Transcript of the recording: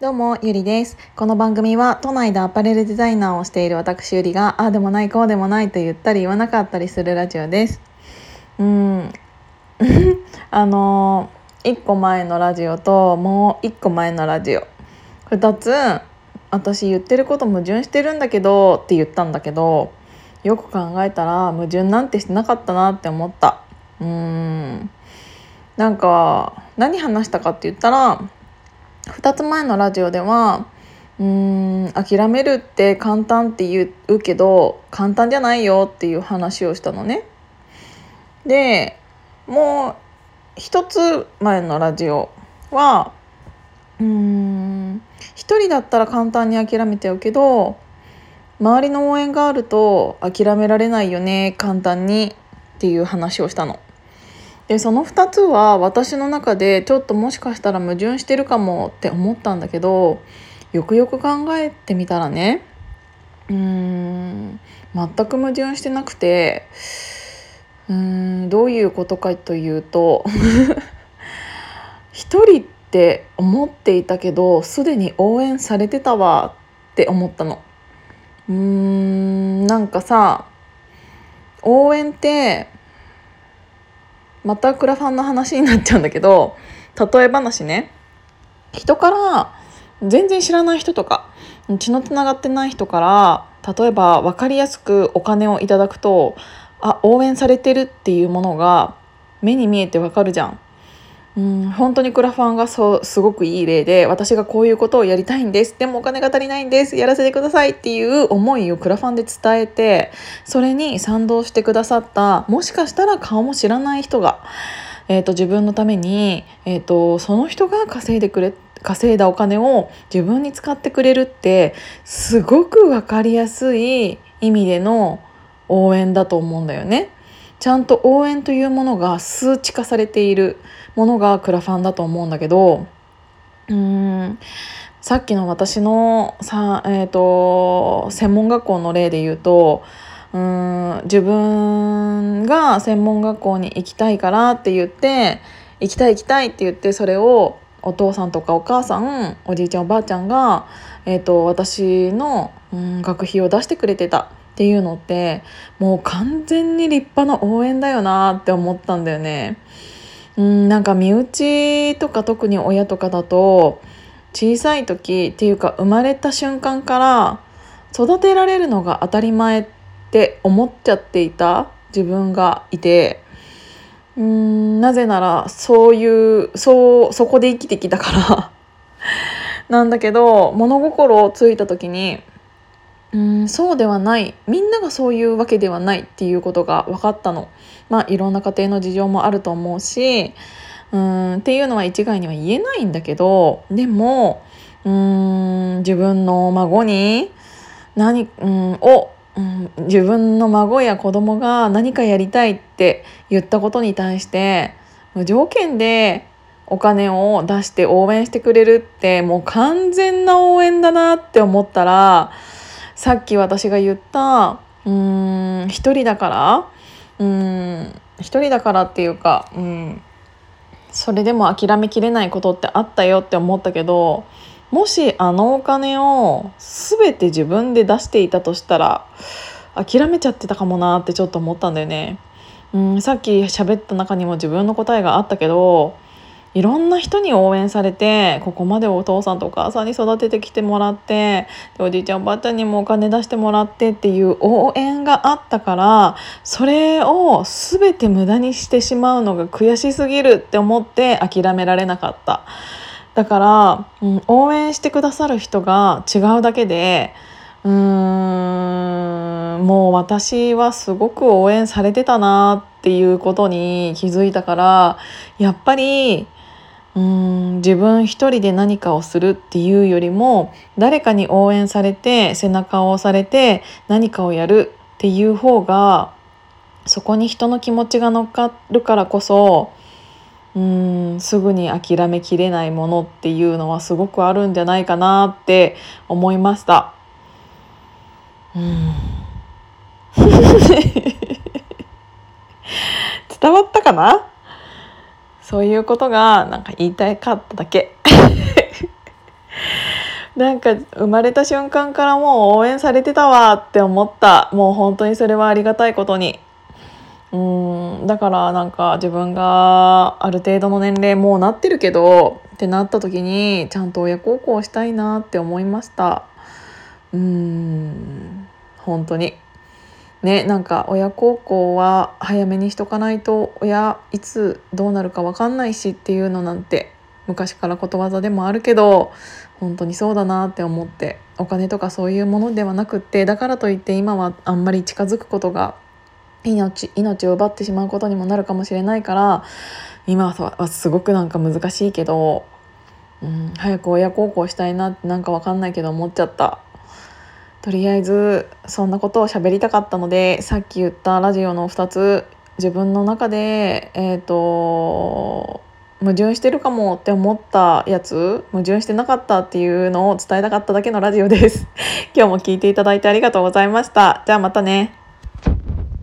どうも、ゆりです。この番組は都内でアパレルデザイナーをしている私ゆりが、ああでもない、こうでもないと言ったり言わなかったりするラジオです。うん。あのー、1個前のラジオともう1個前のラジオ。2つ、私言ってること矛盾してるんだけどって言ったんだけど、よく考えたら矛盾なんてしてなかったなって思った。うん。なんか、何話したかって言ったら、2つ前のラジオではうん諦めるって簡単って言うけど簡単じゃないよっていう話をしたのね。でもう一つ前のラジオはうん一人だったら簡単に諦めちゃうけど周りの応援があると諦められないよね簡単にっていう話をしたの。でその2つは私の中でちょっともしかしたら矛盾してるかもって思ったんだけどよくよく考えてみたらねうーん全く矛盾してなくてうーんどういうことかというと 一人って思っていたけどすでに応援されてたわって思ったの。うーんなんかさ応援ってまたクラファンの話になっちゃうんだけど例え話ね人から全然知らない人とか血のつながってない人から例えば分かりやすくお金をいただくとあ応援されてるっていうものが目に見えてわかるじゃん。うん本当にクラファンがそうすごくいい例で私がこういうことをやりたいんですでもお金が足りないんですやらせてくださいっていう思いをクラファンで伝えてそれに賛同してくださったもしかしたら顔も知らない人が、えーと、自分のために、えーと、その人が稼いでくれ稼いだお金を自分に使ってくれるってすごく分かりやすい意味での応援だと思うんだよね。ちゃんと応援というものが数値化されているものがクラファンだと思うんだけどうーんさっきの私のさ、えーと、専門学校の例で言うとうん自分が専門学校に行きたいからって言って行きたい行きたいって言ってそれをお父さんとかお母さんおじいちゃんおばあちゃんが、えーと私の、うん、学費を出してくれてた。っていうのってもう完全に立派な応援だよなって思ったんだよね。うんなんか身内とか特に親とかだと小さい時っていうか生まれた瞬間から育てられるのが当たり前って思っちゃっていた自分がいてうーんなぜならそういうそうそこで生きてきたから なんだけど物心をついた時にうんそうではないみんながそういうわけではないっていうことが分かったの。まあいろんな家庭の事情もあると思うしうんっていうのは一概には言えないんだけどでもうん自分の孫に何、うん、を、うん、自分の孫や子供が何かやりたいって言ったことに対して無条件でお金を出して応援してくれるってもう完全な応援だなって思ったらさっき私が言ったうーん一人だからうん一人だからっていうかうんそれでも諦めきれないことってあったよって思ったけどもしあのお金を全て自分で出していたとしたら諦めちゃってたかもなってちょっと思ったんだよね。うん、さっき喋った中にも自分の答えがあったけどいろんな人に応援されてここまでお父さんとお母さんに育ててきてもらっておじいちゃんおばあちゃんにもお金出してもらってっていう応援があったからそれを全て無駄にしてしまうのが悔しすぎるって思って諦められなかった。だから、うん、応援してくださる人が違うだけでうーんもう私はすごく応援されてたなっていうことに気づいたからやっぱりうん自分一人で何かをするっていうよりも誰かに応援されて背中を押されて何かをやるっていう方がそこに人の気持ちが乗っかるからこそうんすぐに諦めきれないものっていうのはすごくあるんじゃないかなって思いました。うん 伝わったかな？そういうことがなんか言いたかっただけ。なんか生まれた瞬間からもう応援されてたわって思った。もう本当にそれはありがたいことに。うんだからなんか自分がある程度の年齢もうなってるけどってなった時にちゃんと親孝行したいなって思いました。うん本当に。ねなんか親孝行は早めにしとかないと親いつどうなるか分かんないしっていうのなんて昔からことわざでもあるけど本当にそうだなって思ってお金とかそういうものではなくってだからといって今はあんまり近づくことが命命を奪ってしまうことにもなるかもしれないから今はすごくなんか難しいけど、うん、早く親孝行したいなってなんか分かんないけど思っちゃった。とりあえずそんなことを喋りたかったのでさっき言ったラジオの2つ自分の中でえっ、ー、と矛盾してるかもって思ったやつ矛盾してなかったっていうのを伝えたかっただけのラジオです。今日も聞いていただいてありがとうございました。じゃあまたね。